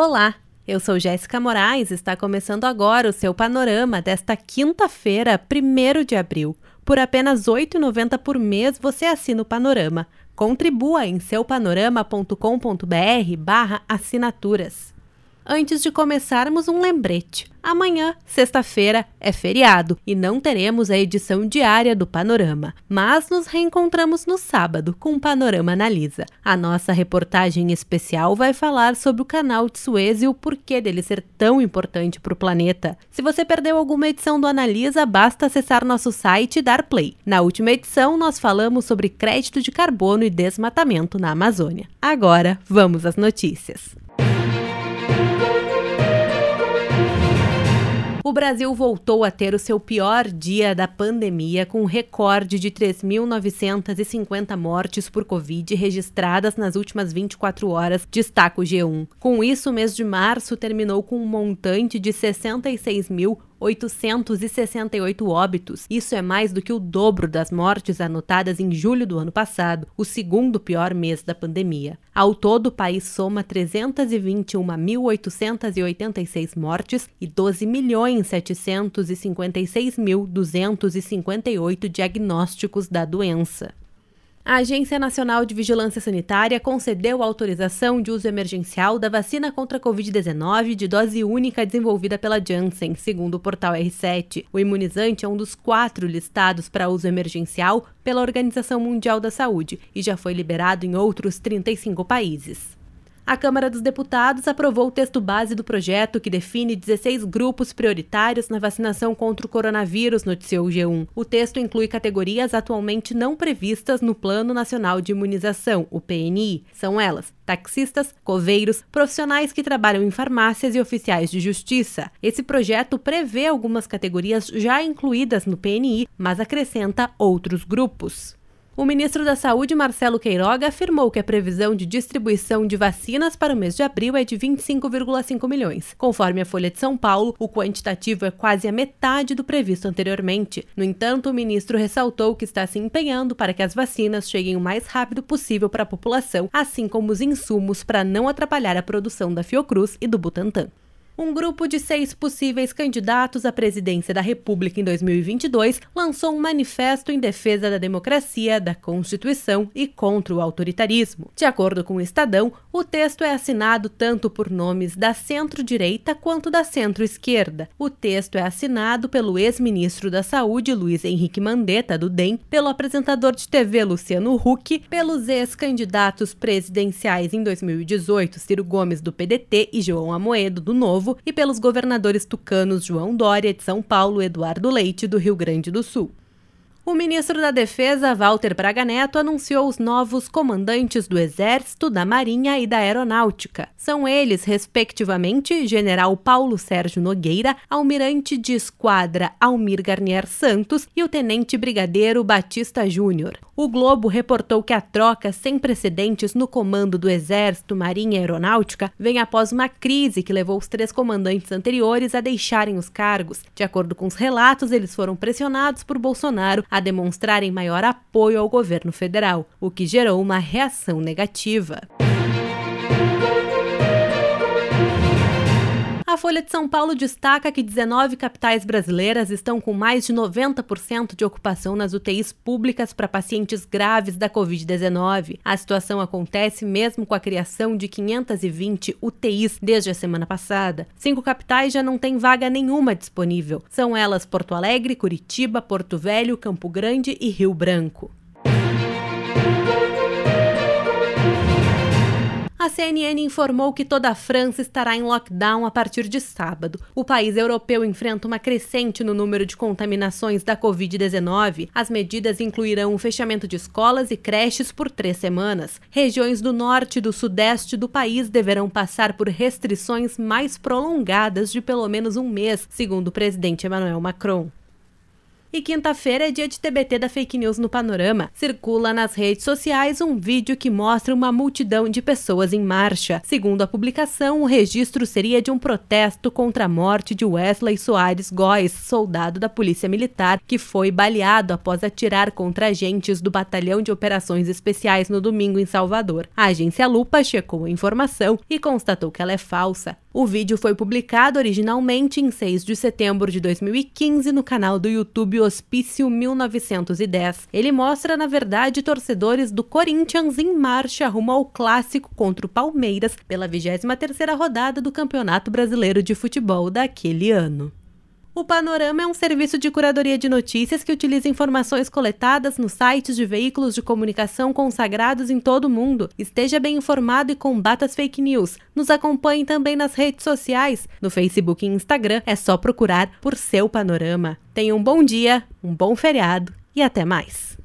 Olá, eu sou Jéssica Moraes está começando agora o seu panorama desta quinta-feira, 1 de abril. Por apenas R$ 8,90 por mês você assina o Panorama. Contribua em seupanorama.com.br barra assinaturas. Antes de começarmos, um lembrete. Amanhã, sexta-feira, é feriado e não teremos a edição diária do Panorama, mas nos reencontramos no sábado com o Panorama Analisa. A nossa reportagem especial vai falar sobre o canal de Suez e o porquê dele ser tão importante para o planeta. Se você perdeu alguma edição do Analisa, basta acessar nosso site e dar play. Na última edição, nós falamos sobre crédito de carbono e desmatamento na Amazônia. Agora, vamos às notícias. O Brasil voltou a ter o seu pior dia da pandemia, com um recorde de 3.950 mortes por Covid registradas nas últimas 24 horas, destaca o G1. Com isso, o mês de março terminou com um montante de 66 mil 868 óbitos. Isso é mais do que o dobro das mortes anotadas em julho do ano passado, o segundo pior mês da pandemia. Ao todo, o país soma 321.886 mortes e 12.756.258 diagnósticos da doença a Agência Nacional de Vigilância Sanitária concedeu autorização de uso emergencial da vacina contra a Covid-19 de dose única desenvolvida pela Janssen, segundo o portal R7. O imunizante é um dos quatro listados para uso emergencial pela Organização Mundial da Saúde e já foi liberado em outros 35 países. A Câmara dos Deputados aprovou o texto base do projeto que define 16 grupos prioritários na vacinação contra o coronavírus, noticiou o G1. O texto inclui categorias atualmente não previstas no Plano Nacional de Imunização, o PNI. São elas: taxistas, coveiros, profissionais que trabalham em farmácias e oficiais de justiça. Esse projeto prevê algumas categorias já incluídas no PNI, mas acrescenta outros grupos. O ministro da Saúde, Marcelo Queiroga, afirmou que a previsão de distribuição de vacinas para o mês de abril é de 25,5 milhões. Conforme a Folha de São Paulo, o quantitativo é quase a metade do previsto anteriormente. No entanto, o ministro ressaltou que está se empenhando para que as vacinas cheguem o mais rápido possível para a população, assim como os insumos para não atrapalhar a produção da Fiocruz e do Butantan um grupo de seis possíveis candidatos à presidência da República em 2022 lançou um manifesto em defesa da democracia, da Constituição e contra o autoritarismo. De acordo com o Estadão, o texto é assinado tanto por nomes da centro-direita quanto da centro-esquerda. O texto é assinado pelo ex-ministro da Saúde, Luiz Henrique Mandetta, do DEM, pelo apresentador de TV Luciano Huck, pelos ex-candidatos presidenciais em 2018, Ciro Gomes, do PDT, e João Amoedo, do Novo Novo e pelos governadores tucanos João Dória de São Paulo, Eduardo Leite do Rio Grande do Sul. O ministro da Defesa, Walter Braga Neto, anunciou os novos comandantes do Exército, da Marinha e da Aeronáutica. São eles, respectivamente, General Paulo Sérgio Nogueira, Almirante de Esquadra Almir Garnier Santos e o Tenente Brigadeiro Batista Júnior. O Globo reportou que a troca sem precedentes no comando do Exército, Marinha e Aeronáutica vem após uma crise que levou os três comandantes anteriores a deixarem os cargos. De acordo com os relatos, eles foram pressionados por Bolsonaro a demonstrarem maior apoio ao governo federal, o que gerou uma reação negativa. Folha de São Paulo destaca que 19 capitais brasileiras estão com mais de 90% de ocupação nas UTIs públicas para pacientes graves da Covid-19. A situação acontece mesmo com a criação de 520 UTIs desde a semana passada. Cinco capitais já não têm vaga nenhuma disponível. São elas Porto Alegre, Curitiba, Porto Velho, Campo Grande e Rio Branco. A CNN informou que toda a França estará em lockdown a partir de sábado. O país europeu enfrenta uma crescente no número de contaminações da Covid-19. As medidas incluirão o fechamento de escolas e creches por três semanas. Regiões do norte e do sudeste do país deverão passar por restrições mais prolongadas de pelo menos um mês, segundo o presidente Emmanuel Macron. E quinta-feira é dia de TBT da fake news no Panorama. Circula nas redes sociais um vídeo que mostra uma multidão de pessoas em marcha. Segundo a publicação, o registro seria de um protesto contra a morte de Wesley Soares Góes, soldado da Polícia Militar, que foi baleado após atirar contra agentes do Batalhão de Operações Especiais no domingo em Salvador. A agência Lupa checou a informação e constatou que ela é falsa. O vídeo foi publicado originalmente em 6 de setembro de 2015 no canal do YouTube Hospício 1910. Ele mostra, na verdade, torcedores do Corinthians em marcha rumo ao clássico contra o Palmeiras pela 23ª rodada do Campeonato Brasileiro de Futebol daquele ano. O Panorama é um serviço de curadoria de notícias que utiliza informações coletadas nos sites de veículos de comunicação consagrados em todo o mundo. Esteja bem informado e combata as fake news. Nos acompanhe também nas redes sociais. No Facebook e Instagram é só procurar por seu Panorama. Tenha um bom dia, um bom feriado e até mais.